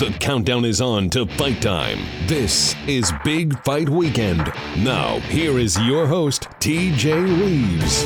The countdown is on to fight time. This is Big Fight Weekend. Now, here is your host, TJ Reeves.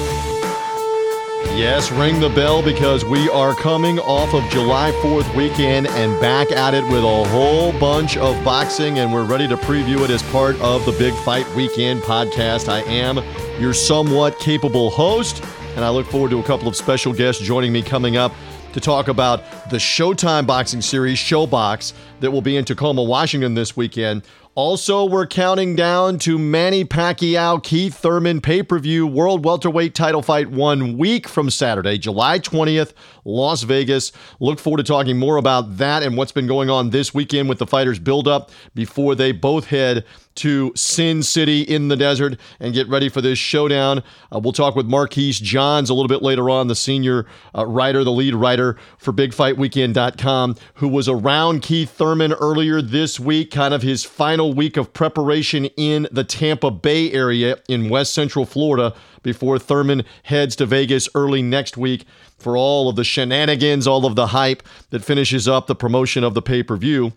Yes, ring the bell because we are coming off of July 4th weekend and back at it with a whole bunch of boxing, and we're ready to preview it as part of the Big Fight Weekend podcast. I am your somewhat capable host, and I look forward to a couple of special guests joining me coming up to talk about the Showtime boxing series, Showbox, that will be in Tacoma, Washington this weekend. Also, we're counting down to Manny Pacquiao Keith Thurman pay per view World Welterweight title fight one week from Saturday, July 20th, Las Vegas. Look forward to talking more about that and what's been going on this weekend with the fighters' build up before they both head to Sin City in the desert and get ready for this showdown. Uh, we'll talk with Marquise Johns a little bit later on, the senior uh, writer, the lead writer for BigFightWeekend.com, who was around Keith Thurman earlier this week, kind of his final week of preparation in the Tampa Bay area in West Central Florida before Thurman heads to Vegas early next week for all of the shenanigans, all of the hype that finishes up the promotion of the pay per view.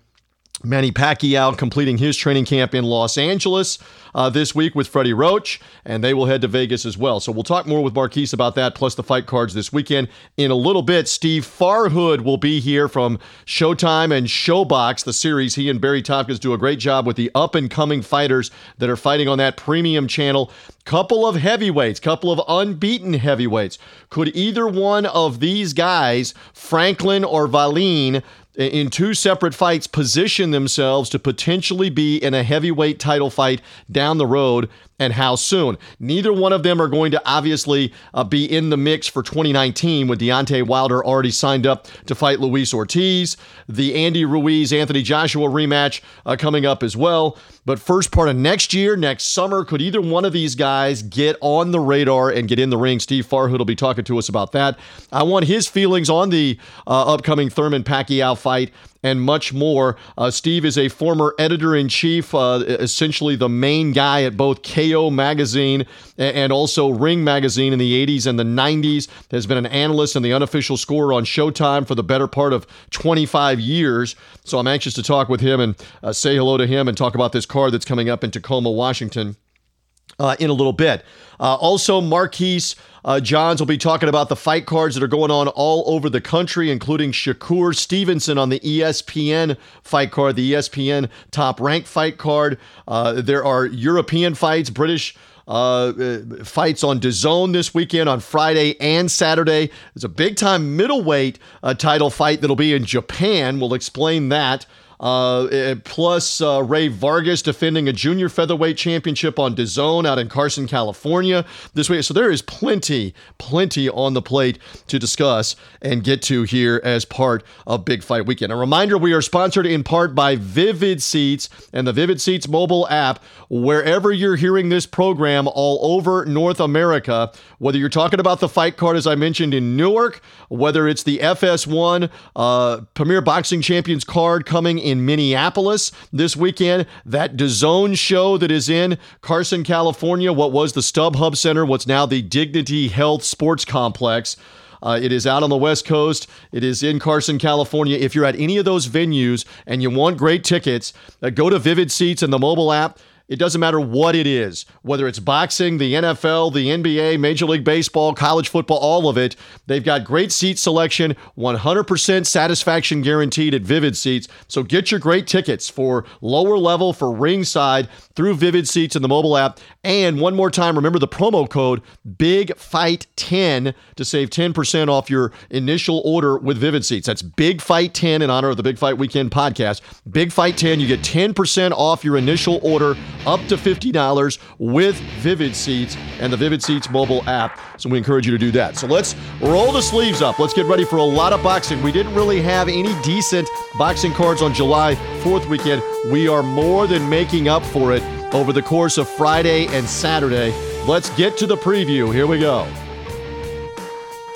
Manny Pacquiao completing his training camp in Los Angeles uh, this week with Freddie Roach, and they will head to Vegas as well. So we'll talk more with Marquise about that, plus the fight cards this weekend. In a little bit, Steve Farhood will be here from Showtime and Showbox, the series. He and Barry Tompkins do a great job with the up and coming fighters that are fighting on that premium channel. Couple of heavyweights, couple of unbeaten heavyweights. Could either one of these guys, Franklin or Wallin, in two separate fights position themselves to potentially be in a heavyweight title fight down the road and how soon. Neither one of them are going to obviously uh, be in the mix for 2019 with Deontay Wilder already signed up to fight Luis Ortiz. The Andy Ruiz Anthony Joshua rematch uh, coming up as well. But first part of next year, next summer, could either one of these guys get on the radar and get in the ring? Steve Farhood will be talking to us about that. I want his feelings on the uh, upcoming Thurman Pacquiao fight and much more. Uh, Steve is a former editor in chief, uh, essentially the main guy at both KO Magazine and also Ring Magazine in the 80s and the 90s. Has been an analyst and the unofficial scorer on Showtime for the better part of 25 years. So I'm anxious to talk with him and uh, say hello to him and talk about this card that's coming up in Tacoma, Washington. Uh, in a little bit. Uh, also, Marquise uh, Johns will be talking about the fight cards that are going on all over the country, including Shakur Stevenson on the ESPN fight card, the ESPN top ranked fight card. Uh, there are European fights, British. Uh, uh, fights on DAZN this weekend on Friday and Saturday. There's a big time middleweight title fight that'll be in Japan. We'll explain that. Uh, eh, plus, uh, Rey Vargas defending a junior featherweight championship on DAZN out in Carson, California this week. So there is plenty, plenty on the plate to discuss and get to here as part of Big Fight Weekend. A reminder we are sponsored in part by Vivid Seats and the Vivid Seats mobile app. Wherever you're hearing this program all over North America, whether you're talking about the fight card, as I mentioned in Newark, whether it's the FS1 uh, Premier Boxing Champions card coming in Minneapolis this weekend. That DAZN show that is in Carson, California, what was the StubHub Center, what's now the Dignity Health Sports Complex. Uh, it is out on the West Coast. It is in Carson, California. If you're at any of those venues and you want great tickets, uh, go to Vivid Seats and the mobile app. It doesn't matter what it is, whether it's boxing, the NFL, the NBA, Major League Baseball, college football, all of it. They've got great seat selection, 100% satisfaction guaranteed at Vivid Seats. So get your great tickets for lower level for ringside through Vivid Seats in the mobile app. And one more time, remember the promo code Big Fight 10 to save 10% off your initial order with Vivid Seats. That's Big Fight 10 in honor of the Big Fight Weekend podcast. Big Fight 10, you get 10% off your initial order up to $50 with Vivid Seats and the Vivid Seats mobile app. So we encourage you to do that. So let's roll the sleeves up. Let's get ready for a lot of boxing. We didn't really have any decent boxing cards on July 4th weekend. We are more than making up for it over the course of Friday and Saturday. Let's get to the preview. Here we go.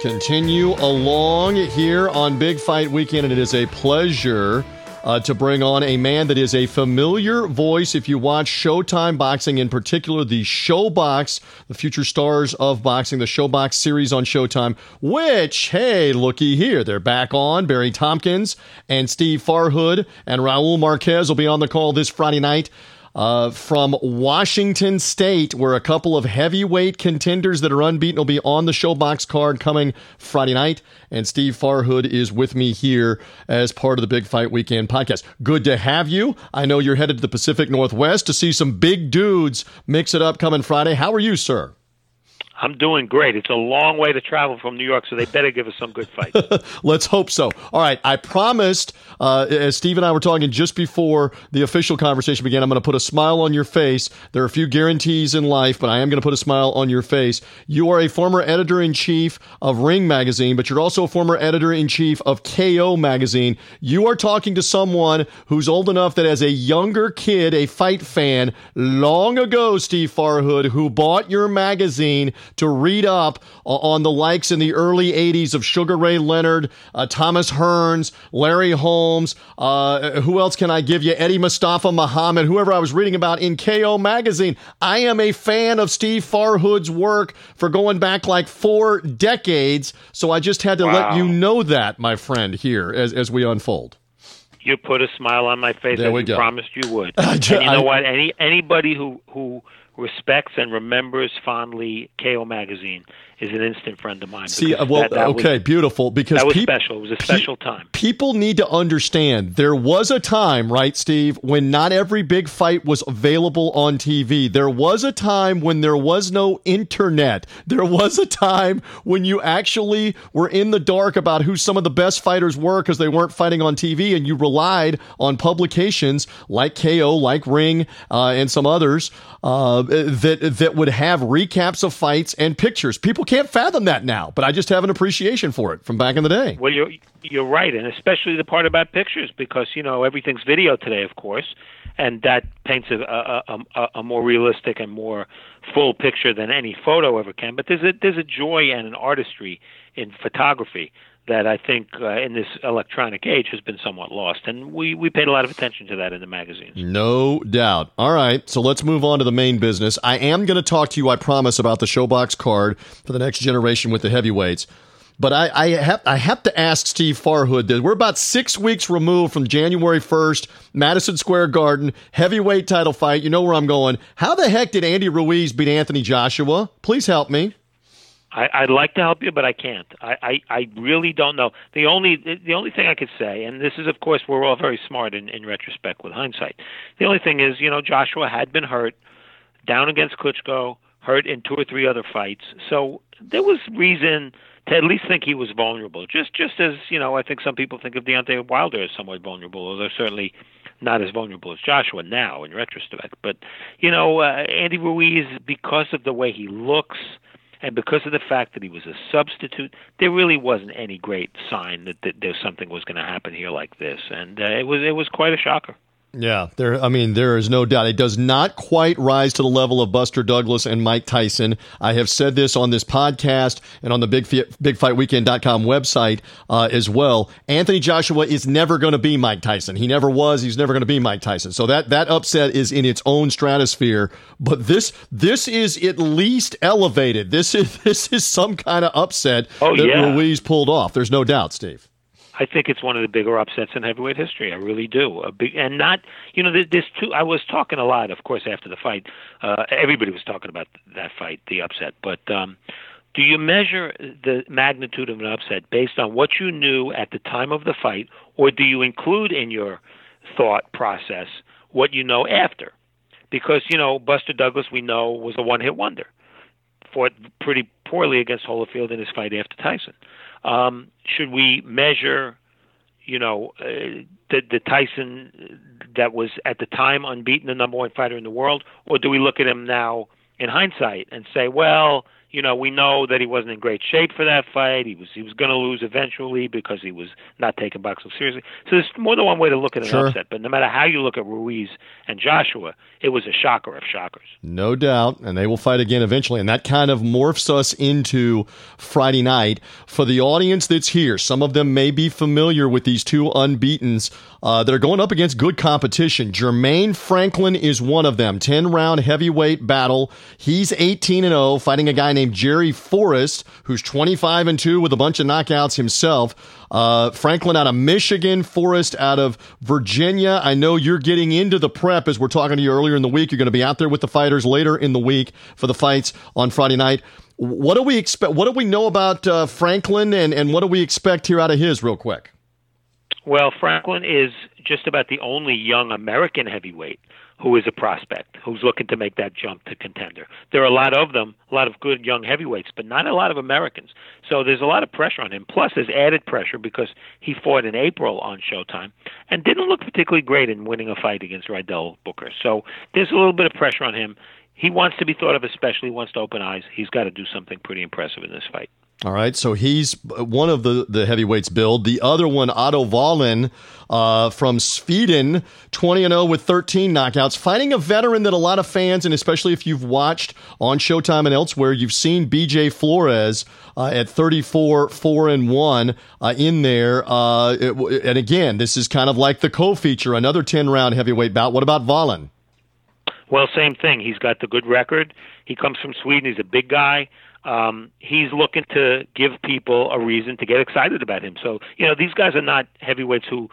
Continue along here on Big Fight Weekend, and it is a pleasure uh, to bring on a man that is a familiar voice if you watch Showtime Boxing, in particular the Showbox, the future stars of boxing, the Showbox series on Showtime, which, hey, looky here, they're back on. Barry Tompkins and Steve Farhood and Raul Marquez will be on the call this Friday night uh, from Washington State, where a couple of heavyweight contenders that are unbeaten will be on the Showbox card coming Friday night. And Steve Farhood is with me here as part of the Big Fight Weekend podcast. Good to have you. I know you're headed to the Pacific Northwest to see some big dudes mix it up coming Friday. How are you, sir? I'm doing great. It's a long way to travel from New York, so they better give us some good fights. Let's hope so. All right, I promised, uh, as Steve and I were talking just before the official conversation began, I'm going to put a smile on your face. There are a few guarantees in life, but I am going to put a smile on your face. You are a former editor in chief of Ring Magazine, but you're also a former editor in chief of KO Magazine. You are talking to someone who's old enough that as a younger kid, a fight fan, long ago, Steve Farhood, who bought your magazine to read up on the likes in the early 80s of Sugar Ray Leonard, uh, Thomas Hearns, Larry Holmes. Uh, who else can I give you? Eddie Mustafa Muhammad, whoever I was reading about in KO Magazine. I am a fan of Steve Farhood's work for going back like four decades. So I just had to wow. let you know that, my friend, here as, as we unfold you put a smile on my face there as we you go. promised you would. and you know what? Any anybody who who respects and remembers fondly KO magazine is an instant friend of mine. See, well, that, that okay, was, beautiful. Because that was pe- special. It was a special pe- time. People need to understand there was a time, right, Steve, when not every big fight was available on TV. There was a time when there was no internet. There was a time when you actually were in the dark about who some of the best fighters were because they weren't fighting on TV, and you relied on publications like KO, like Ring, uh, and some others uh, that that would have recaps of fights and pictures. People can't fathom that now, but I just have an appreciation for it from back in the day. Well, you're you're right, and especially the part about pictures because you know everything's video today, of course, and that paints a a, a, a more realistic and more full picture than any photo ever can. But there's a there's a joy and an artistry in photography that I think uh, in this electronic age has been somewhat lost. And we, we paid a lot of attention to that in the magazines. No doubt. All right, so let's move on to the main business. I am going to talk to you, I promise, about the Showbox card for the next generation with the heavyweights. But I, I, have, I have to ask Steve Farhood that we're about six weeks removed from January 1st, Madison Square Garden, heavyweight title fight. You know where I'm going. How the heck did Andy Ruiz beat Anthony Joshua? Please help me. I, would like to help you, but I can't. I, I, I really don't know. The only the only thing I could say, and this is of course we're all very smart in, in retrospect with hindsight. The only thing is, you know, Joshua had been hurt down against Klitschko, hurt in two or three other fights, so there was reason to at least think he was vulnerable. Just just as you know, I think some people think of Deontay Wilder as somewhat vulnerable, although certainly not as vulnerable as Joshua now in retrospect. But you know, uh, Andy Ruiz, because of the way he looks and because of the fact that he was a substitute, there really wasn't any great sign that, that there something was going to happen here like this, and uh, it was it was quite a shocker. Yeah, there. I mean, there is no doubt. It does not quite rise to the level of Buster Douglas and Mike Tyson. I have said this on this podcast and on the Big Fight BigFightWeekend.com website uh, as well. Anthony Joshua is never going to be Mike Tyson. He never was. He's never going to be Mike Tyson. So that that upset is in its own stratosphere. But this this is at least elevated. This is this is some kind of upset oh, that yeah. Ruiz pulled off. There's no doubt, Steve. I think it's one of the bigger upsets in heavyweight history. I really do. A big and not, you know, there's two. I was talking a lot, of course, after the fight. Uh, everybody was talking about that fight, the upset. But um, do you measure the magnitude of an upset based on what you knew at the time of the fight, or do you include in your thought process what you know after? Because you know, Buster Douglas, we know, was a one-hit wonder. Fought pretty poorly against Holyfield in his fight after Tyson. Um, should we measure, you know, uh, the, the Tyson that was at the time unbeaten, the number one fighter in the world, or do we look at him now in hindsight and say, well, you know, we know that he wasn't in great shape for that fight. He was he was going to lose eventually because he was not taking boxing seriously. So there's more than one way to look at an Sure. upset. But no matter how you look at Ruiz and Joshua, it was a shocker of shockers. No doubt, and they will fight again eventually. And that kind of morphs us into Friday night. For the audience that's here, some of them may be familiar with these two unbeatens uh, that are going up against good competition. Jermaine Franklin is one of them. 10 round heavyweight battle. He's 18 and 0, fighting a guy named Jerry Forrest, who's 25 and 2 with a bunch of knockouts himself. Uh, Franklin out of Michigan, Forrest out of Virginia. I know you're getting into the prep as we're talking to you earlier in the week. You're going to be out there with the fighters later in the week for the fights on Friday night. What do we expect? What do we know about uh, Franklin, and, and what do we expect here out of his, real quick? Well, Franklin is just about the only young American heavyweight who is a prospect, who's looking to make that jump to contender. There are a lot of them, a lot of good young heavyweights, but not a lot of Americans. So there's a lot of pressure on him. Plus, there's added pressure because he fought in April on Showtime and didn't look particularly great in winning a fight against Rydell Booker. So there's a little bit of pressure on him. He wants to be thought of especially, wants to open eyes. He's got to do something pretty impressive in this fight. All right, so he's one of the, the heavyweights billed. The other one, Otto Wallin uh, from Sweden, 20 and 0 with 13 knockouts, fighting a veteran that a lot of fans, and especially if you've watched on Showtime and elsewhere, you've seen BJ Flores uh, at 34 4 and 1 uh, in there. Uh, it- and again, this is kind of like the co feature, another 10 round heavyweight bout. What about Wallin? Well, same thing. He's got the good record. He comes from Sweden. He's a big guy. Um, he's looking to give people a reason to get excited about him. So, you know, these guys are not heavyweights who,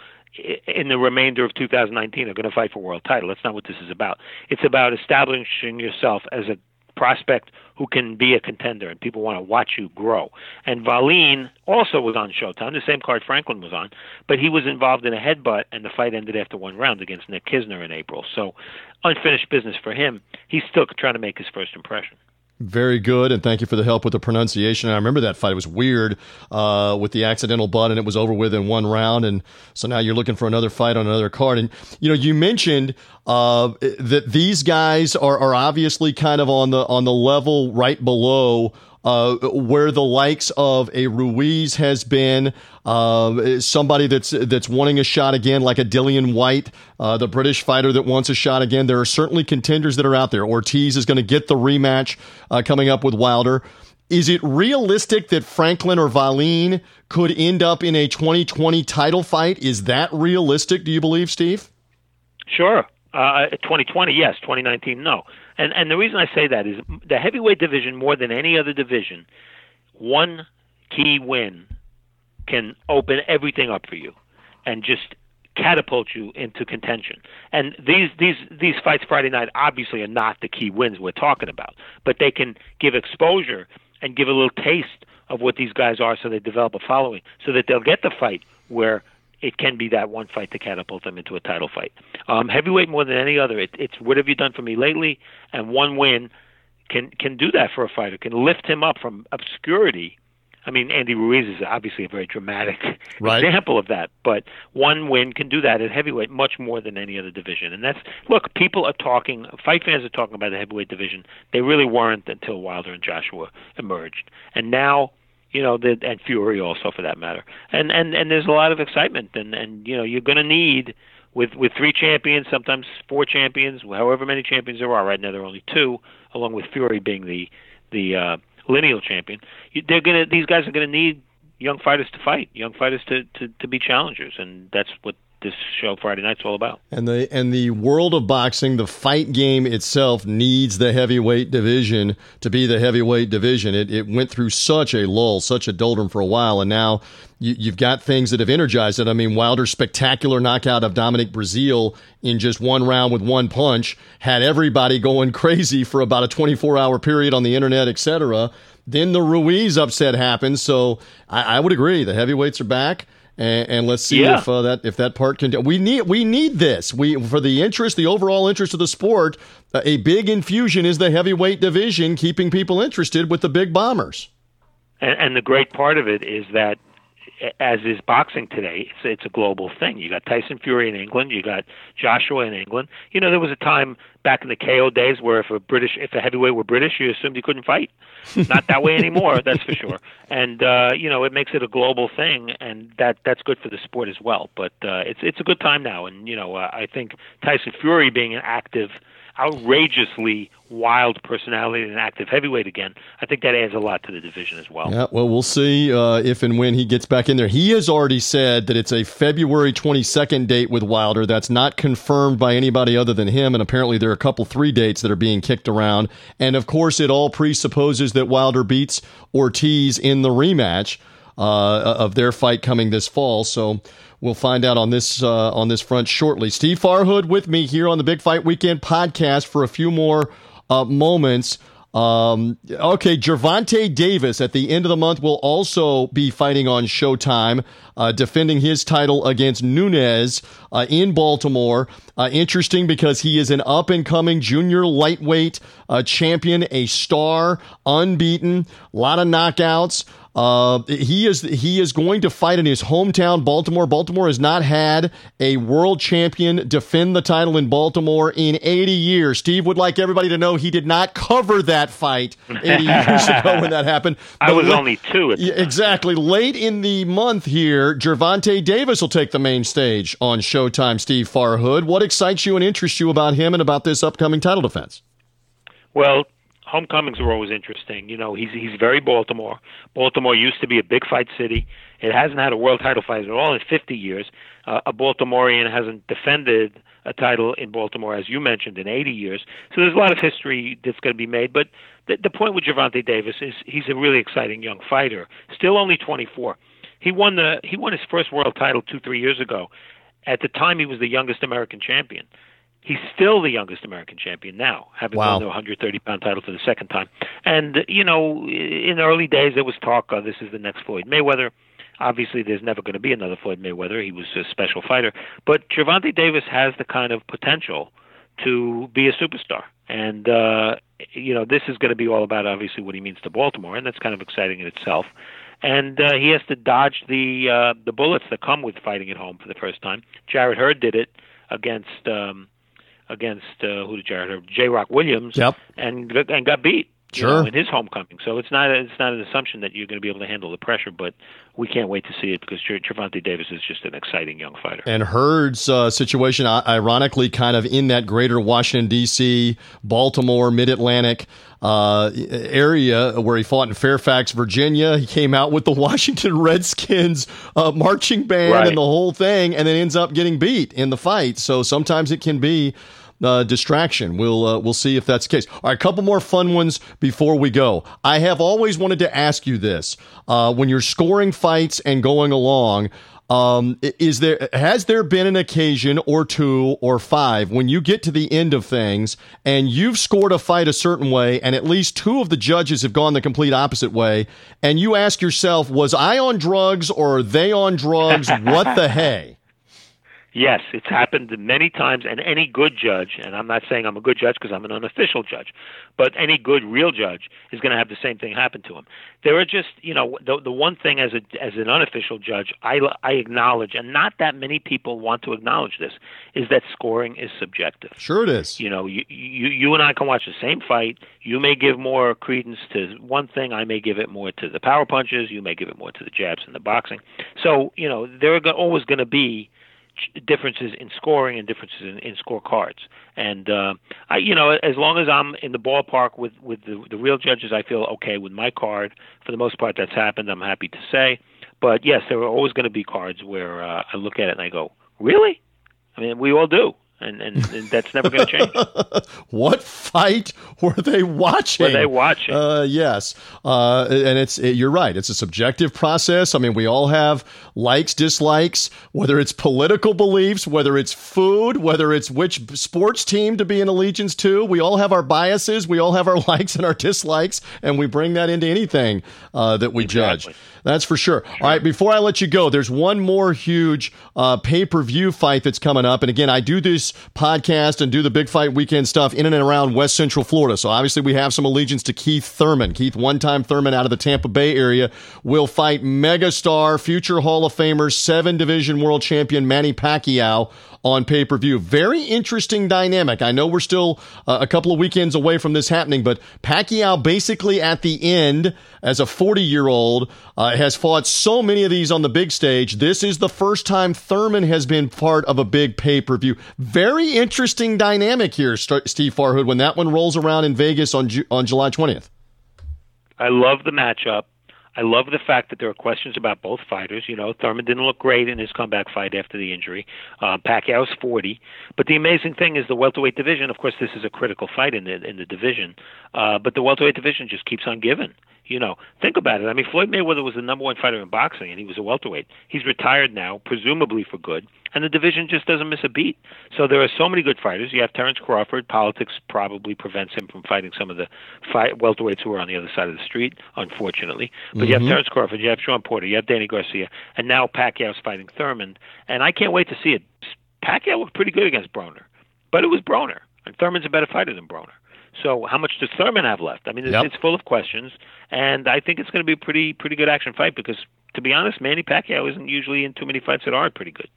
in the remainder of 2019, are going to fight for world title. That's not what this is about. It's about establishing yourself as a prospect who can be a contender, and people want to watch you grow. And Valine also was on Showtime, the same card Franklin was on, but he was involved in a headbutt, and the fight ended after one round against Nick Kisner in April. So, unfinished business for him. He's still trying to make his first impression. Very good, and thank you for the help with the pronunciation. I remember that fight; it was weird uh, with the accidental butt, and it was over with in one round. And so now you're looking for another fight on another card. And you know, you mentioned uh, that these guys are, are obviously kind of on the on the level right below uh, where the likes of a Ruiz has been, uh, somebody that's that's wanting a shot again, like a Dillian Whyte, uh, the British fighter that wants a shot again. There are certainly contenders that are out there. Ortiz is going to get the rematch uh, coming up with Wilder. Is it realistic that Franklin or Valine could end up in a 2020 title fight? Is that realistic? Do you believe, Steve? Sure. Uh, 2020, yes. 2019, no. And and the reason I say that is the heavyweight division, more than any other division, one key win can open everything up for you, and just catapult you into contention. And these these these fights Friday night obviously are not the key wins we're talking about, but they can give exposure and give a little taste of what these guys are, so they develop a following, so that they'll get the fight where it can be that one fight to catapult them into a title fight. Um, heavyweight more than any other. It, it's what have you done for me lately, and one win can can do that for a fighter. Can lift him up from obscurity. I mean, Andy Ruiz is obviously a very dramatic Right. example of that, but one win can do that at heavyweight much more than any other division. And that's look, people are talking, fight fans are talking about the heavyweight division. They really weren't until Wilder and Joshua emerged, and now you know, the, and Fury also for that matter. And and and there's a lot of excitement, and and you know, you're going to need with with three champions, sometimes four champions, however many champions there are. Right now, there are only two, along with Fury being the the uh, lineal champion. They're gonna these guys are going to need young fighters to fight, young fighters to, to to be challengers, and that's what this show Friday night's all about. And the and the world of boxing, the fight game itself needs the heavyweight division to be the heavyweight division. It it went through such a lull, such a doldrum for a while, and now you, you've got things that have energized it. I mean, Wilder's spectacular knockout of Dominic Breazeale in just one round with one punch had everybody going crazy for about a 24 hour period on the internet, etc. Then the Ruiz upset happened, so I, I would agree the heavyweights are back and, and let's see Yeah. if uh, that if that part can. We need we need this. We for the interest, the overall interest of the sport. Uh, a big infusion is the heavyweight division, keeping people interested with the big bombers. And, and the great part of it is that as is boxing today, it's it's a global thing. You got Tyson Fury in England, you got Joshua in England. You know, there was a time back in the KO days where if a British if a heavyweight were British, you assumed he couldn't fight. Not that way anymore, that's for sure. And uh, you know, it makes it a global thing, and that that's good for the sport as well. But uh, it's it's a good time now, and you know, uh, I think Tyson Fury being an active outrageously wild personality and an active heavyweight again, I think that adds a lot to the division as well. Yeah, well, we'll see uh, if and when he gets back in there. He has already said that it's a February 22nd date with Wilder. That's not confirmed by anybody other than him, and apparently there are a couple three dates that are being kicked around. And of course, it all presupposes that Wilder beats Ortiz in the rematch uh, of their fight coming this fall. So We'll find out on this uh, on this front shortly. Steve Farhood with me here on the Big Fight Weekend podcast for a few more uh, moments. Um, okay, Gervonta Davis at the end of the month will also be fighting on Showtime, uh, defending his title against Nunez uh, in Baltimore. Uh, interesting because he is an up and coming junior lightweight uh, champion, a star, unbeaten, a lot of knockouts. Uh, he is he is going to fight in his hometown, Baltimore. Baltimore has not had a world champion defend the title in Baltimore in 80 years. Steve would like everybody to know he did not cover that fight 80 years ago when that happened. I was only two. Yeah, exactly. Late in the month here, Gervonta Davis will take the main stage on Showtime. Steve Farhood, what excites you and interests you about him and about this upcoming title defense? Well, homecomings are always interesting. You know, he's he's very Baltimore. Baltimore used to be a big fight city. It hasn't had a world title fight at all in 50 years. Uh, a Baltimorean hasn't defended a title in Baltimore, as you mentioned, in 80 years. So there's a lot of history that's going to be made. But the, the point with Gervonta Davis is he's a really exciting young fighter. Still only 24. He won the he won his first world title two three years ago. At the time, he was the youngest American champion. He's still the youngest American champion now, having wow. won the 130 pound title for the second time. And you know, in the early days, there was talk, "Oh, this is the next Floyd Mayweather." Obviously, there's never going to be another Floyd Mayweather. He was a special fighter, but Gervonta Davis has the kind of potential to be a superstar. And uh, you know, this is going to be all about obviously what he means to Baltimore, and that's kind of exciting in itself. And uh, he has to dodge the uh, the bullets that come with fighting at home for the first time. Jarrett Hurd did it against. Um, against uh, who did J. Rock Williams, yep. and and got beat. Sure. Know, in his homecoming, so it's not it's not an assumption that you're going to be able to handle the pressure, but we can't wait to see it because Gervonta Davis is just an exciting young fighter. And Hurd's uh, situation, ironically, kind of in that greater Washington D.C., Baltimore, Mid Atlantic uh, area where he fought in Fairfax, Virginia. He came out with the Washington Redskins uh, marching band right. and the whole thing, and then ends up getting beat in the fight. So sometimes it can be uh, distraction. We'll uh, we'll see if that's the case. All right, a couple more fun ones before we go. I have always wanted to ask you this: uh, when you're scoring fights and going along. Um, is there has there been an occasion or two or five when you get to the end of things and you've scored a fight a certain way and at least two of the judges have gone the complete opposite way and you ask yourself was I on drugs or are they on drugs what the hey Yes, it's happened many times, and any good judge, and I'm not saying I'm a good judge because I'm an unofficial judge, but any good real judge is going to have the same thing happen to him. There are just, you know, the the one thing as a as an unofficial judge, I I acknowledge, and not that many people want to acknowledge this, is that scoring is subjective. Sure, it is. You know, you you you and I can watch the same fight. You may give more credence to one thing, I may give it more to the power punches. You may give it more to the jabs and the boxing. So, you know, there are always going to be differences in scoring and differences in, in scorecards. And uh, I, you know, as long as I'm in the ballpark with with the, the real judges, I feel okay with my card. For the most part, that's happened. I'm happy to say. But yes, there are always going to be cards where uh, I look at it and I go, "Really?" I mean, we all do and, and, and that's never going to change. what fight were they watching? Were they watching? Uh, yes, uh, and it's it, you're right. It's a subjective process. I mean, we all have likes, dislikes, whether it's political beliefs, whether it's food, whether it's which sports team to be an allegiance to. We all have our biases. We all have our likes and our dislikes, and we bring that into anything uh, that we exactly. judge. That's for sure. sure. All right, before I let you go, there's one more huge uh, pay per view fight that's coming up, and again, I do this podcast and do the big fight weekend stuff in and around West Central Florida. So obviously we have some allegiance to Keith Thurman. Keith, one-time Thurman out of the Tampa Bay area, will fight megastar, future Hall of Famer, seven division world champion Manny Pacquiao on pay per view. Very interesting dynamic. I know we're still uh, a couple of weekends away from this happening, but Pacquiao basically at the end, as a 40 year old, uh, has fought so many of these on the big stage. This is the first time Thurman has been part of a big pay per view. Interesting dynamic here, Steve Farhood, when that one rolls around in Vegas on, Ju- on July 20th. I love the matchup. I love the fact that there are questions about both fighters. You know, Thurman didn't look great in his comeback fight after the injury. Uh, Pacquiao's 40, but the amazing thing is the welterweight division. Of course, this is a critical fight in the in the division, uh, but the welterweight division just keeps on giving. You know, think about it. I mean, Floyd Mayweather was the number one fighter in boxing, and he was a welterweight. He's retired now, presumably for good, and the division just doesn't miss a beat. So there are so many good fighters. You have Terence Crawford. Politics probably prevents him from fighting some of the fight welterweights who are on the other side of the street, unfortunately. But mm-hmm. you have mm-hmm. Terence Crawford, you have Shawn Porter, you have Danny Garcia, and now Pacquiao's fighting Thurman. And I can't wait to see it. Pacquiao looked pretty good against Broner, but it was Broner, and Thurman's a better fighter than Broner. So how much does Thurman have left? I mean, it's, yep. it's full of questions, and I think it's going to be a pretty pretty good action fight because, to be honest, Manny Pacquiao isn't usually in too many fights that are pretty good.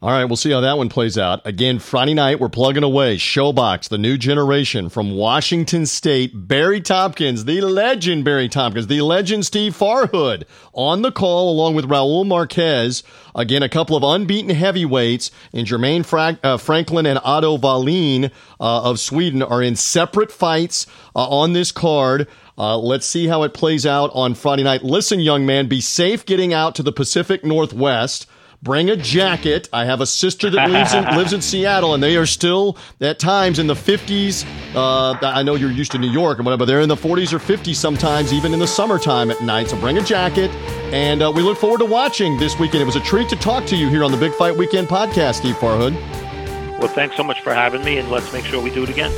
All right, we'll see how that one plays out. Again, Friday night, we're plugging away. Showbox, the new generation from Washington State. Barry Tompkins, the legend Barry Tompkins, the legend Steve Farhood on the call along with Raul Marquez. Again, a couple of unbeaten heavyweights in Jermaine Fra- uh, Franklin and Otto Wallin uh, of Sweden are in separate fights uh, on this card. Uh, let's see how it plays out on Friday night. Listen, young man, be safe getting out to the Pacific Northwest. Bring a jacket. I have a sister that lives in lives in Seattle, and they are still at times in the 50s. Uh, I know you're used to New York and whatever, but they're in the 40s or 50s sometimes, even in the summertime at night. So bring a jacket, and uh, we look forward to watching this weekend. It was a treat to talk to you here on the Big Fight Weekend podcast, Steve Farhood. Well, thanks so much for having me, and let's make sure we do it again.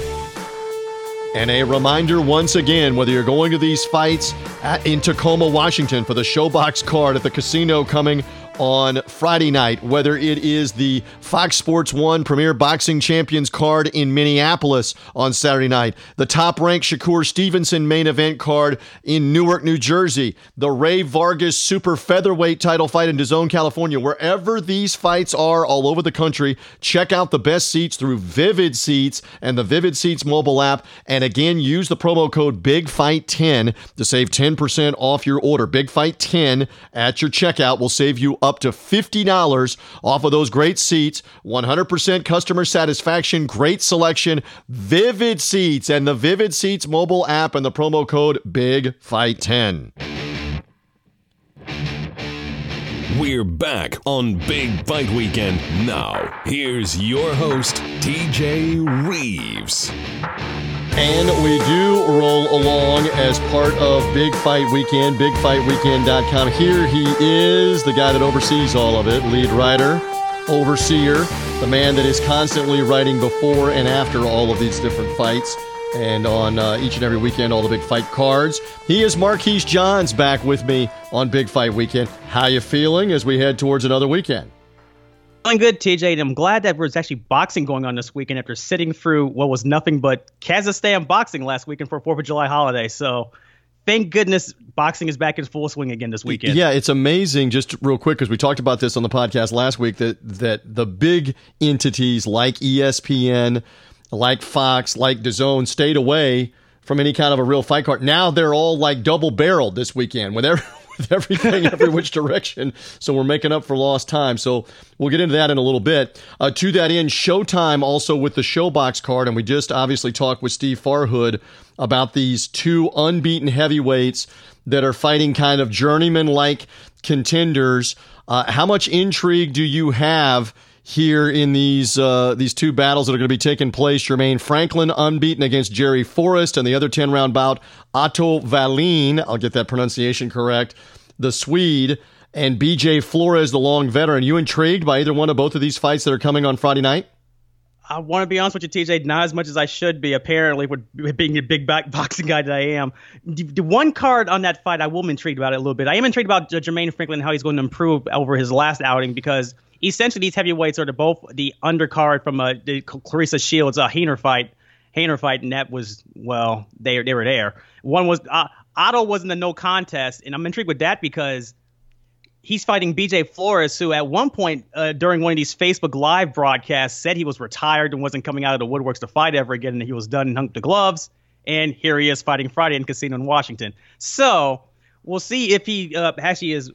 And a reminder once again whether you're going to these fights at, in Tacoma, Washington for the Showbox card at the casino coming on Friday night, whether it is the Fox Sports 1 Premier Boxing Champions card in Minneapolis on Saturday night, the top ranked Shakur Stevenson main event card in Newark, New Jersey, the Rey Vargas Super Featherweight title fight in DAZN, California, wherever these fights are all over the country, check out the best seats through Vivid Seats and the Vivid Seats mobile app. And again, use the promo code BIGFIGHT10 to save 10% off your order. Big Fight 10 at your checkout will save you up to $50 off of those great seats. 100% customer satisfaction, great selection, Vivid Seats, and the Vivid Seats mobile app and the promo code BIGFIGHT10. We're back on Big Fight Weekend. Now, here's your host, TJ Reeves. And we do roll along as part of Big Fight Weekend, bigfightweekend.com. Here he is, the guy that oversees all of it, lead writer, overseer, the man that is constantly writing before and after all of these different fights. And on uh, each and every weekend, all the big fight cards. He is Marquise Johns back with me on Big Fight Weekend. How you feeling as we head towards another weekend? Feeling good, TJ, and I'm glad that there's actually boxing going on this weekend after sitting through what was nothing but Kazakhstan boxing last weekend for Fourth of July holiday. So thank goodness boxing is back in full swing again this weekend. Yeah, it's amazing. Just real quick, because we talked about this on the podcast last week, that that the big entities like ESPN, like Fox, like DAZN stayed away from any kind of a real fight card. Now they're all like double barreled this weekend. Whenever with everything every which direction. So we're making up for lost time. So we'll get into that in a little bit. Uh, to that end, Showtime also with the Showbox card, and we just obviously talked with Steve Farhood about these two unbeaten heavyweights that are fighting kind of journeyman like contenders. Uh, how much intrigue do you have? Here in these uh, these two battles that are going to be taking place. Jermaine Franklin unbeaten against Jerry Forrest, and the other ten round bout, Otto Valine. I'll get that pronunciation correct. The Swede and BJ Flores, the long veteran. You intrigued by either one of both of these fights that are coming on Friday night? I want to be honest with you, TJ, not as much as I should be, apparently, with being a big back boxing guy that I am. The, one card on that fight, I will be intrigued about it a little bit. I am intrigued about Jermaine Franklin and how he's going to improve over his last outing because essentially these heavyweights are the, both the undercard from uh, the Claressa Shields uh, Hammer fight. Hammer fight, and that was, well, they, they were there. One was, uh, Otto wasn't a no contest, and I'm intrigued with that because he's fighting BJ Flores, who at one point uh, during one of these Facebook Live broadcasts said he was retired and wasn't coming out of the woodworks to fight ever again, and he was done and hung the gloves. And here he is fighting Friday in Casino in Washington. So we'll see if he uh, actually is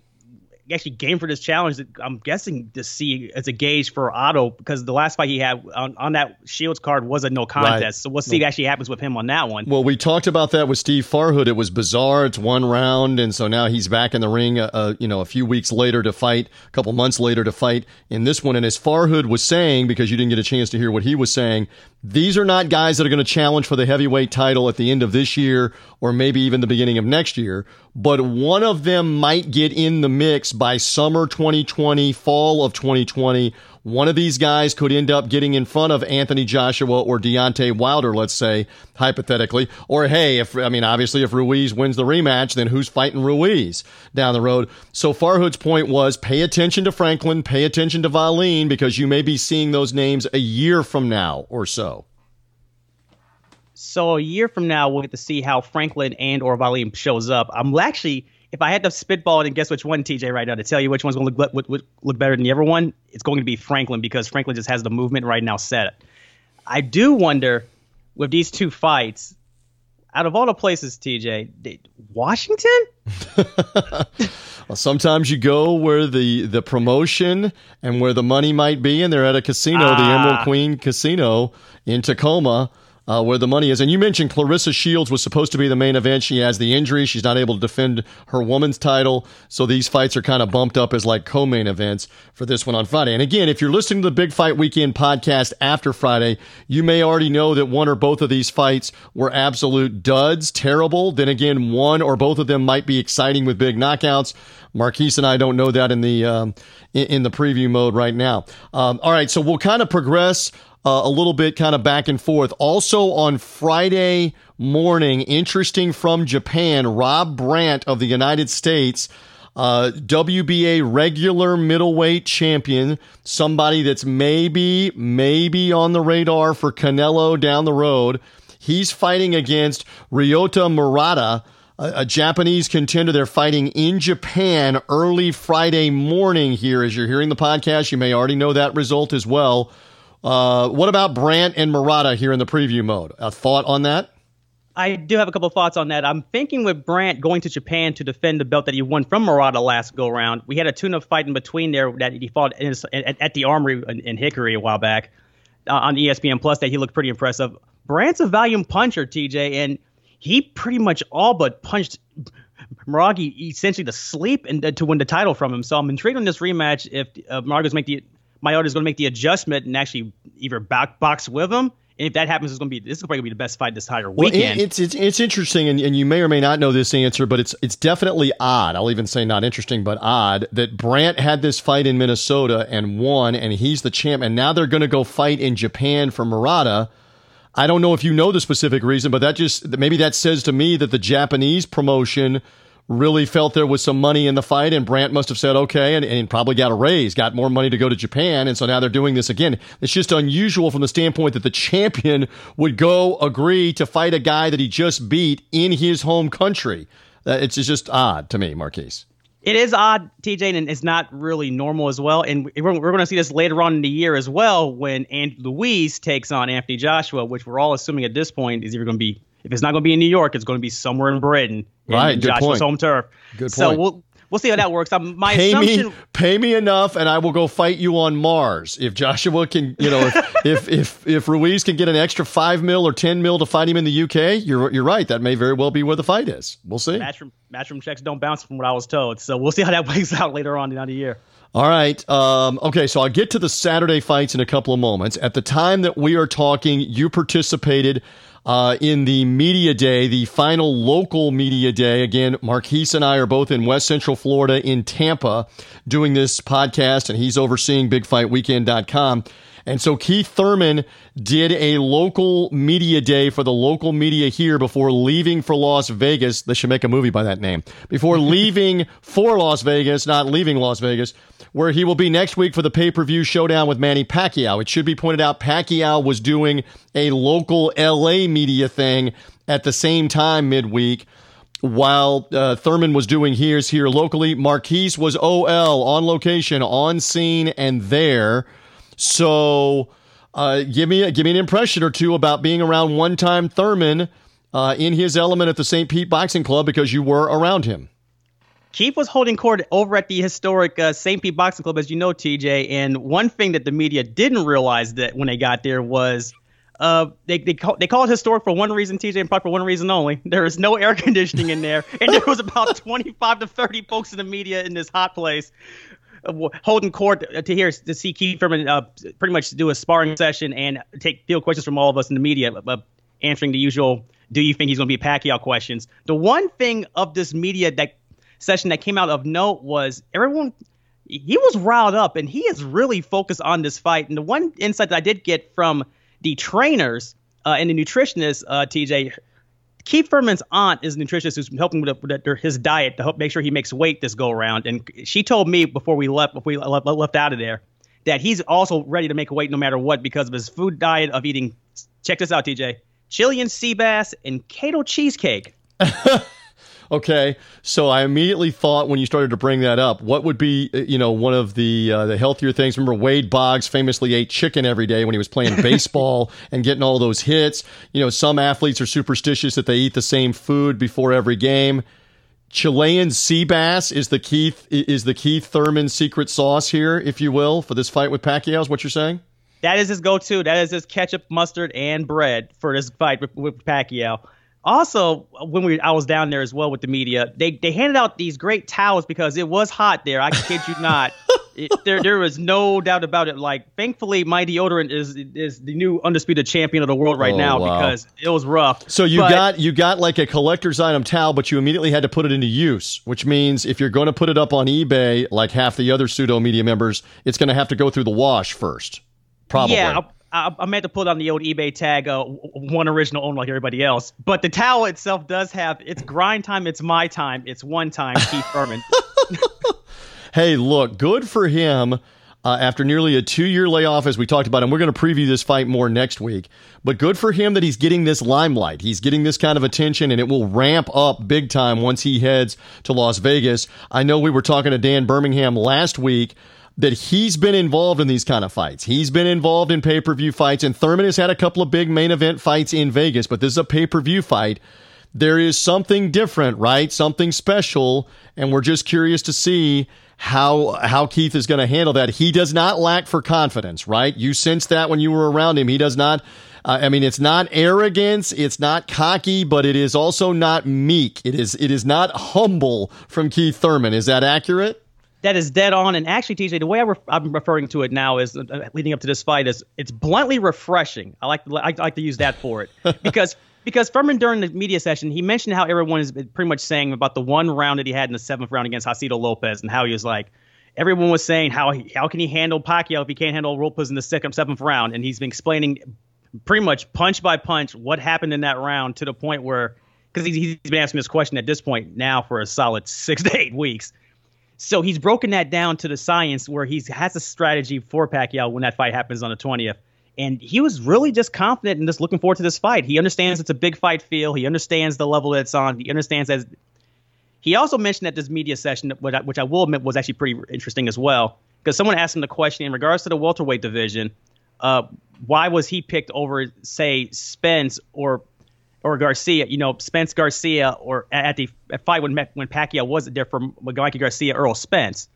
actually game for this challenge. That I'm guessing to see as a gauge for Otto because the last fight he had on, on that Shields card was a no contest. Right. So we'll see what actually happens with him on that one. Well, we talked about that with Steve Farhood. It was bizarre. It's one round, and so now he's back in the ring. Uh, uh, you know, a few weeks later to fight, a couple months later to fight in this one. And as Farhood was saying, because you didn't get a chance to hear what he was saying, these are not guys that are going to challenge for the heavyweight title at the end of this year or maybe even the beginning of next year. But one of them might get in the mix by summer 2020, fall of 2020 one of these guys could end up getting in front of Anthony Joshua or Deontay Wilder, let's say, hypothetically. Or hey, if I mean obviously if Ruiz wins the rematch, then who's fighting Ruiz down the road? So Farhood's point was pay attention to Franklin, pay attention to Wallin, because you may be seeing those names a year from now or so. So a year from now, we'll get to see how Franklin and or Wallin shows up. I'm actually if I had to spitball it and guess which one, TJ, right now to tell you which one's going to look, look, look better than the other one, it's going to be Franklin because Franklin just has the movement right now set. I do wonder with these two fights, out of all the places, TJ, Washington. well, sometimes you go where the the promotion and where the money might be, and they're at a casino, the Emerald ah. Queen Casino in Tacoma uh, where the money is. And you mentioned Claressa Shields was supposed to be the main event. She has the injury. She's not able to defend her woman's title. So these fights are kind of bumped up as like co main events for this one on Friday. And again, if you're listening to the Big Fight Weekend podcast after Friday, you may already know that one or both of these fights were absolute duds, terrible. Then again, one or both of them might be exciting with big knockouts. Marquise and I don't know that in the um, in, the preview mode right now. Um, all right, so we'll kind of progress uh, a little bit kind of back and forth. Also on Friday morning, interesting from Japan, Rob Brandt of the United States. Uh, WBA regular middleweight champion, somebody that's maybe, maybe on the radar for Canelo down the road. He's fighting against Ryota Murata, a, a, Japanese contender. They're fighting in Japan early Friday morning here. As you're hearing the podcast, you may already know that result as well. Uh, what about Brandt and Murata here in the preview mode? A thought on that? I do have a couple thoughts on that. I'm thinking with Brandt going to Japan to defend the belt that he won from Murata last go round. We had a tune-up fight in between there that he fought his, at, at, the Armory in, in, Hickory a while back uh, on ESPN Plus. That he looked pretty impressive. Brandt's a volume puncher, TJ, and he pretty much all but punched Miragi essentially to sleep and to win the title from him. So I'm intrigued on this rematch if uh, Miragi's make the Maiota's going to make the adjustment and actually either back box with him. And if that happens, it's going to be this is probably going to be the best fight this entire weekend. Well, it's, it's it's interesting, and, and you may or may not know this answer, but it's it's definitely odd. I'll even say not interesting, but odd that Brandt had this fight in Minnesota and won, and he's the champ, and now they're going to go fight in Japan for Murata. I don't know if you know the specific reason, but that just maybe that says to me that the Japanese promotion really felt there was some money in the fight, and Brandt must have said okay, and, and, probably got a raise, got more money to go to Japan, and so now they're doing this again. It's just unusual from the standpoint that the champion would go agree to fight a guy that he just beat in his home country. Uh, it's just odd to me, Marquise. It is odd, TJ, and it's not really normal as well. And we're, we're going to see this later on in the year as well when Andy Louise takes on Anthony Joshua, which we're all assuming at this point is either going to be if it's not going to be in New York, it's going to be somewhere in Britain. Right. In good Joshua's point. home turf. Good so point. we'll we'll see how that works. Um, my pay assumption. Me, pay me enough, and I will go fight you on Mars. If Joshua can, you know, if if, if if Ruiz can get an extra five mil or ten mil to fight him in the UK, you're you're right. That may very well be where the fight is. We'll see. Matchroom matchroom checks don't bounce, from what I was told. So we'll see how that plays out later on in the year. All right. Um, okay, so I'll get to the Saturday fights in a couple of moments. At the time that we are talking, you participated uh, in the media day, the final local media day. Again, Marquise and I are both in West Central Florida in Tampa doing this podcast, and he's overseeing BigFightWeekend.com. And so Keith Thurman did a local media day for the local media here before leaving for Las Vegas. They should make a movie by that name. Before leaving for Las Vegas, not leaving Las Vegas, where he will be next week for the pay per view showdown with Manny Pacquiao. It should be pointed out Pacquiao was doing a local LA media thing at the same time midweek while uh, Thurman was doing his here locally. Marquise was OL on location, on scene, and there. So, uh, give me give me an impression or two about being around one time Thurman uh, in his element at the St. Pete Boxing Club because you were around him. Keith was holding court over at the historic uh, St. Pete Boxing Club, as you know, TJ. And one thing that the media didn't realize that when they got there was uh, they they call, they call it historic for one reason, TJ, and probably for one reason only. There is no air conditioning in there, and there was about 25 to 30 folks in the media in this hot place holding court to hear to see Keith Thurman uh, pretty much do a sparring session and take field questions from all of us in the media, uh, answering the usual "Do you think he's going to be a Pacquiao?" questions. The one thing of this media that session that came out of note was everyone he was riled up and he is really focused on this fight. And the one insight that I did get from the trainers uh, and the nutritionists, uh, TJ, Keith Thurman's aunt is a nutritionist who's helping with, with, his diet to help make sure he makes weight this go around. And she told me before we left, before we left, left out of there, that he's also ready to make weight no matter what because of his food diet of eating. Check this out, TJ: Chilean sea bass and keto cheesecake. Okay, so I immediately thought when you started to bring that up, what would be uh, you know one of the uh, the healthier things? Remember Wade Boggs famously ate chicken every day when he was playing baseball and getting all those hits. You know, some athletes are superstitious that they eat the same food before every game. Chilean sea bass is the Keith is the Keith Thurman secret sauce here, if you will, for this fight with Pacquiao. Is what you're saying? That is his go-to. That is his ketchup, mustard, and bread for this fight with, with Pacquiao. Also, when we I was down there as well with the media, they they handed out these great towels because it was hot there. I kid you not. It, there there was no doubt about it. Like, thankfully, my deodorant is is the new undisputed champion of the world right oh, now wow. because it was rough. So you but, got you got like a collector's item towel, but you immediately had to put it into use, which means if you're going to put it up on eBay, like half the other pseudo media members, it's going to have to go through the wash first. Probably. Yeah, I, I meant to put on the old eBay tag, uh, one original owner like everybody else. But the towel itself does have it's grind time, it's my time, it's one time, Keith Thurman. hey, look, good for him. Uh, after nearly a two year layoff, as we talked about, and we're going to preview this fight more next week. But good for him that he's getting this limelight. He's getting this kind of attention, and it will ramp up big time once he heads to Las Vegas. I know we were talking to Dan Birmingham last week that he's been involved in these kind of fights. He's been involved in pay per view fights, and Thurman has had a couple of big main event fights in Vegas, but this is a pay per view fight. There is something different, right? Something special, and we're just curious to see how how Keith is going to handle that. He does not lack for confidence, right? You sense that when you were around him. He does not. Uh, I mean, it's not arrogance, it's not cocky, but it is also not meek. It is it is not humble from Keith Thurman. Is that accurate? That is dead on. And actually, TJ, the way I am referring to it now is uh, leading up to this fight is it's bluntly refreshing. I like I like to use that for it because because Thurman during the media session he mentioned how everyone is pretty much saying about the one round that he had in the seventh round against Josesito Lopez and how he was like. Everyone was saying how how can he handle Pacquiao if he can't handle Lopez in the second seventh round, and he's been explaining pretty much punch by punch what happened in that round to the point where because he's been asking this question at this point now for a solid six to eight weeks so he's broken that down to the science where he has a strategy for Pacquiao when that fight happens on the 20th. And he was really just confident and just looking forward to this fight. He understands it's a big fight feel. He understands the level that it's on. He understands as he also mentioned at this media session, which I will admit was actually pretty interesting as well, because someone asked him the question in regards to the welterweight division, uh, why was he picked over, say, Spence or or Garcia, you know, Spence Garcia, or at the at fight when when Pacquiao wasn't there for Mikey Garcia, Errol Spence.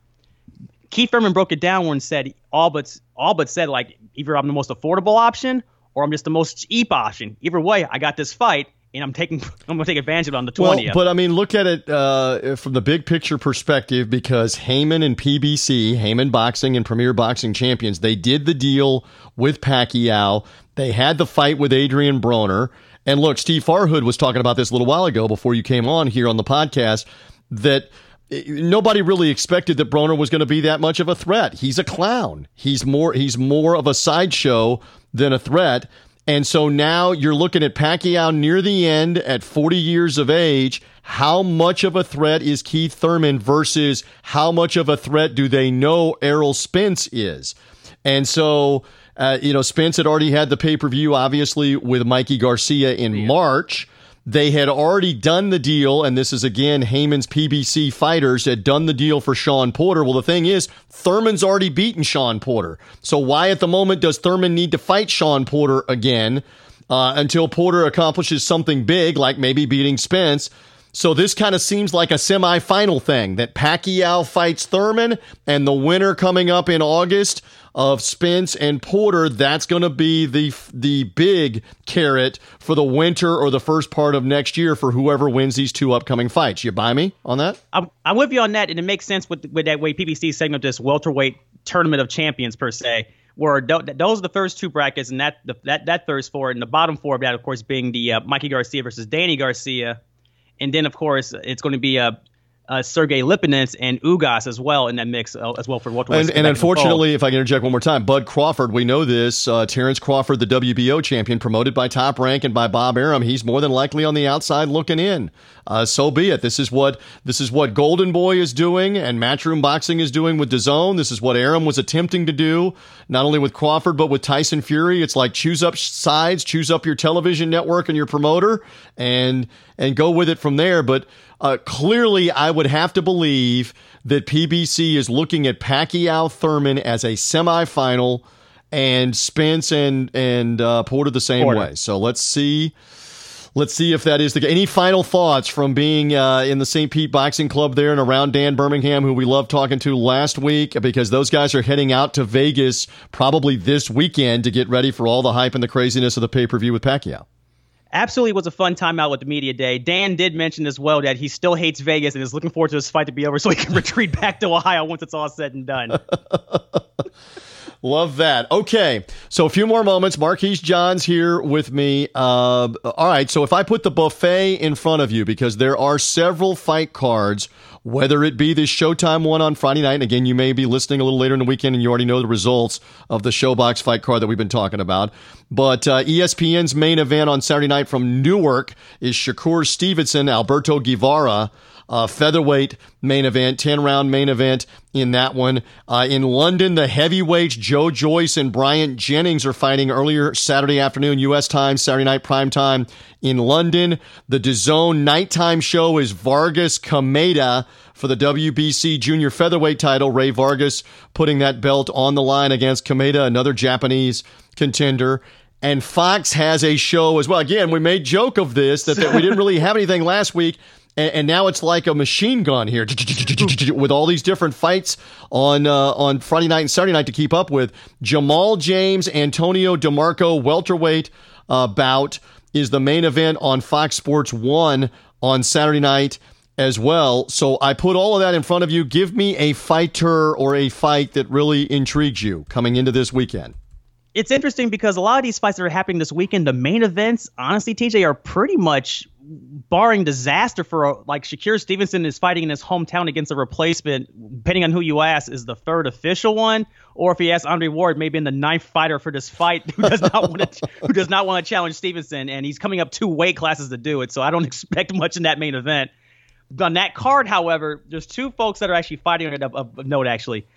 Keith Thurman broke it down and said all but all but said like either I'm the most affordable option or I'm just the most cheap option. Either way, I got this fight and I'm taking I'm going to take advantage of it on the 20th. Well, but I mean, look at it uh, from the big picture perspective because Haymon and PBC, Haymon Boxing and Premier Boxing Champions, they did the deal with Pacquiao. They had the fight with Adrian Broner And look, Steve Farhood was talking about this a little while ago before you came on here on the podcast that eh, nobody really expected that Broner was going to be that much of a threat. He's a clown. He's more he's more of a sideshow than a threat. And so now you're looking at Pacquiao near the end at 40 years of age. How much of a threat is Keith Thurman versus how much of a threat do they know Errol Spence is? And so, uh, you know, Spence had already had the pay per view, obviously, with Mikey Garcia in yeah. March. They had already done the deal, and this is again Haymon's PBC fighters had done the deal for Sean Porter. Well, the thing is, Thurman's already beaten Sean Porter. So why at the moment does Thurman need to fight Sean Porter again uh, until Porter accomplishes something big, like maybe beating Spence? So this kind of seems like a semifinal thing that Pacquiao fights Thurman and the winner coming up in August of Spence and Porter, that's going to be the the big carrot for the winter or the first part of next year for whoever wins these two upcoming fights. You buy me on that? I'm, I'm with you on that, and it makes sense with with that way PBC setting up this welterweight tournament of champions per se. Where those are the first two brackets, and that the, that that third four, and the bottom four of that, of course, being the uh, Mikey Garcia versus Danny Garcia, and then of course it's going to be a uh, Sergey Lipinets and Ugas as well in that mix uh, as well for what. And, and unfortunately, if I can interject one more time, Bud Crawford, we know this. Uh, Terrence Crawford, the WBO champion, promoted by Top Rank and by Bob Arum, he's more than likely on the outside looking in. Uh, so be it. This is what this is what Golden Boy is doing, and Matchroom Boxing is doing with DAZN. This is what Arum was attempting to do, not only with Crawford but with Tyson Fury. It's like choose up sides, choose up your television network and your promoter, and and go with it from there. But uh, clearly, I would have to believe that PBC is looking at Pacquiao Thurman as a semifinal, and Spence and and uh, Porter the same Porter. way. So let's see. Let's see if that is the. Case. Any final thoughts from being uh, in the St. Pete Boxing Club there and around Dan Birmingham, who we loved talking to last week, because those guys are heading out to Vegas probably this weekend to get ready for all the hype and the craziness of the pay per view with Pacquiao absolutely was a fun time out with the media day. Dan did mention as well that he still hates Vegas and is looking forward to this fight to be over so he can retreat back to Ohio once it's all said and done. Love that. Okay, so a few more moments. Marquise Johns here with me. Uh, all right, so if I put the buffet in front of you, because there are several fight cards whether it be this Showtime one on Friday night. And again, you may be listening a little later in the weekend and you already know the results of the ShoBox fight card that we've been talking about. But uh, ESPN's main event on Saturday night from Newark is Shakur Stevenson, Alberto Guevara uh, featherweight main event, 10 round main event in that one. Uh, in London, the heavyweights Joe Joyce and Bryant Jennings are fighting earlier Saturday afternoon, U.S. time, Saturday night prime time in London. The DAZN nighttime show is Vargas Kameda for the WBC junior featherweight title. Rey Vargas putting that belt on the line against Kameda, another Japanese contender. And Fox has a show as well. Again, we made joke of this that, that we didn't really have anything last week and, and now it's like a machine gun here with all these different fights on uh, on Friday night and Saturday night to keep up with. Jamal James, Antonio DeMarco welterweight uh, bout is the main event on Fox Sports One on Saturday night as well. So I put all of that in front of you. Give me a fighter or a fight that really intrigues you coming into this weekend it's interesting because a lot of these fights that are happening this weekend, the main events, honestly, TJ, are pretty much barring disaster for uh, like Shakur Stevenson is fighting in his hometown against a replacement, depending on who you ask, is the third official one, or if he asks Andre Ward, maybe in the ninth fighter for this fight who does not want to who does not want to challenge Stevenson, and he's coming up two weight classes to do it. So I don't expect much in that main event. On that card, however, there's two folks that are actually fighting on of note. Actually,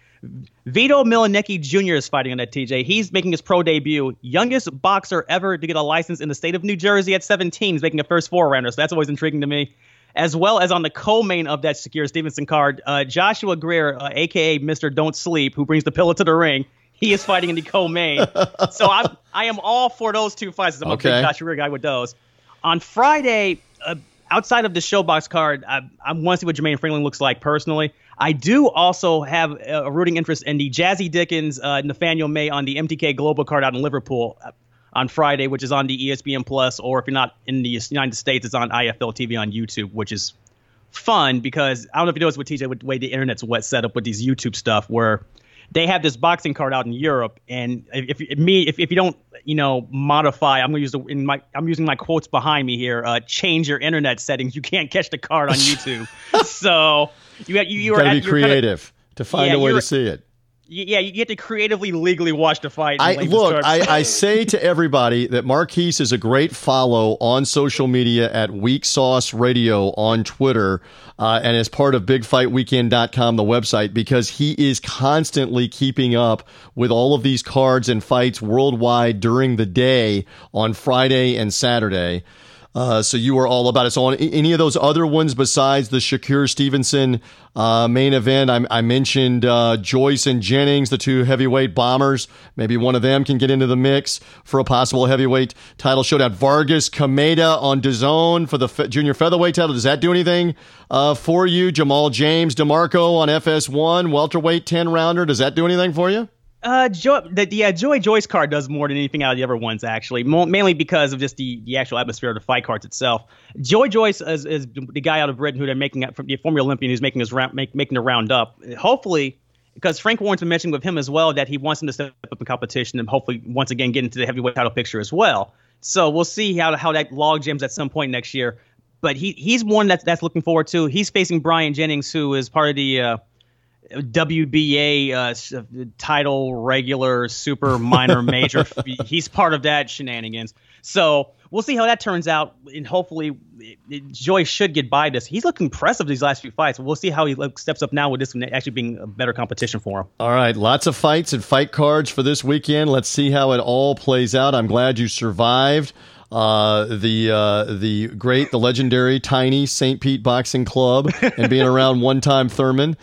Vito Mielnicki Jr. is fighting on that TJ. He's making his pro debut. Youngest boxer ever to get a license in the state of New Jersey at 17. He's making a first four rounder, so that's always intriguing to me. As well as on the co-main of that Shakur Stevenson card, uh, Joshua Greer, uh, aka Mr. Don't Sleep, who brings the pillow to the ring. He is fighting in the co-main. so I'm I am all for those two fights. I'm okay. a big Joshua Greer guy with those. On Friday, uh, outside of the ShoBox card, I, I want to see what Jermaine Franklin looks like personally. I do also have a rooting interest in the Jazzy Dickens uh, Nathaniel May on the MTK Global card out in Liverpool uh, on Friday, which is on the ESPN Plus, or if you're not in the United States, it's on IFL TV on YouTube, which is fun because I don't know if you noticed with TJ with the way the internet's wet set up with these YouTube stuff where they have this boxing card out in Europe, and if, if me if, if you don't you know, modify. I'm gonna use the in my I'm using my quotes behind me here. Uh, change your internet settings. You can't catch the card on YouTube. so you you you, you are be creative kind of, to find yeah, a way to see it yeah, you get to creatively legally watch the fight. I look, I, I, say to everybody that Marquise is a great follow on social media at Weak Sauce Radio on Twitter, uh, and as part of BigFightWeekend.com, the website, because he is constantly keeping up with all of these cards and fights worldwide during the day on Friday and Saturday. Uh, so you were all about it. So on any of those other ones besides the Shakur Stevenson uh, main event, I, I mentioned uh, Joyce and Jennings, the two heavyweight bombers. Maybe one of them can get into the mix for a possible heavyweight title showdown. Vargas Kameda on DAZN for the fe- junior featherweight title. Does that do anything uh, for you? Jamal James DeMarco on FS1 welterweight ten rounder. Does that do anything for you? Uh, Joy, the, yeah, Joe Joyce card does more than anything out of the other ones, actually, Mo- mainly because of just the, the actual atmosphere of the fight cards itself. Joe Joyce is, is the guy out of Britain who they're making from the former Olympian who's making his round, make, making the round up. Hopefully, because Frank Warren's been mentioning with him as well that he wants him to step up in competition and hopefully once again get into the heavyweight title picture as well. So we'll see how how that log jams at some point next year. But he he's one that's that's looking forward to. He's facing Bryant Jennings, who is part of the uh, WBA uh, title regular super minor major. he's part of that shenanigans. So we'll see how that turns out, and hopefully Joy should get by this. He's looking impressive these last few fights. We'll see how he steps up now with this actually being a better competition for him. All right, lots of fights and fight cards for this weekend. Let's see how it all plays out. I'm glad you survived. Uh, the uh, the great, the legendary, tiny St. Pete Boxing Club, and being around one time Thurman.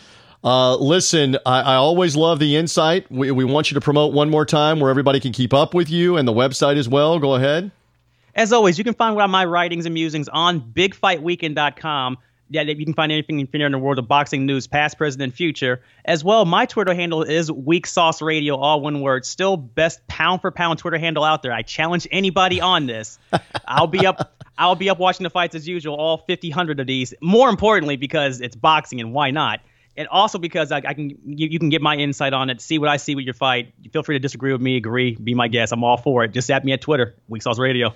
Uh, listen, I, I, always love the insight. We, we want you to promote one more time where everybody can keep up with you and the website as well. Go ahead. As always, you can find my writings and musings on bigfightweekend.com. Yeah, you can find anything find in the world of boxing news, past, present, and future. As well, my Twitter handle is Weak Sauce Radio, all one word. Still best pound for pound Twitter handle out there. I challenge anybody on this. I'll be up. I'll be up watching the fights as usual, all 50, 100 of these. More importantly, because it's boxing and why not? And also because I, I can you, you, can get my insight on it, see what I see with your fight. Feel free to disagree with me, agree, be my guest. I'm all for it. Just at me at Twitter, Weak Sauce Radio.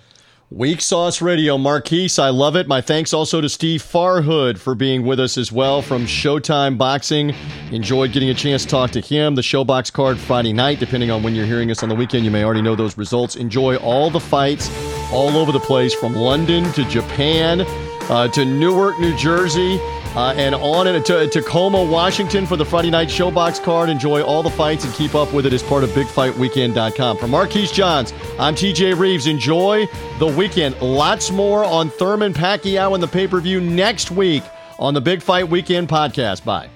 Weak Sauce Radio, Marquise, I love it. My thanks also to Steve Farhood for being with us as well from Showtime Boxing. Enjoyed getting a chance to talk to him. The ShoBox card Friday night, depending on when you're hearing us on the weekend, you may already know those results. Enjoy all the fights all over the place from London to Japan uh, to Newark, New Jersey. Uh, and on to Tacoma, Washington for the Friday night ShoBox card. Enjoy all the fights and keep up with it as part of BigFightWeekend.com. For Marquise Johns, I'm TJ Reeves. Enjoy the weekend. Lots more on Thurman Pacquiao and the pay per view next week on the Big Fight Weekend podcast. Bye.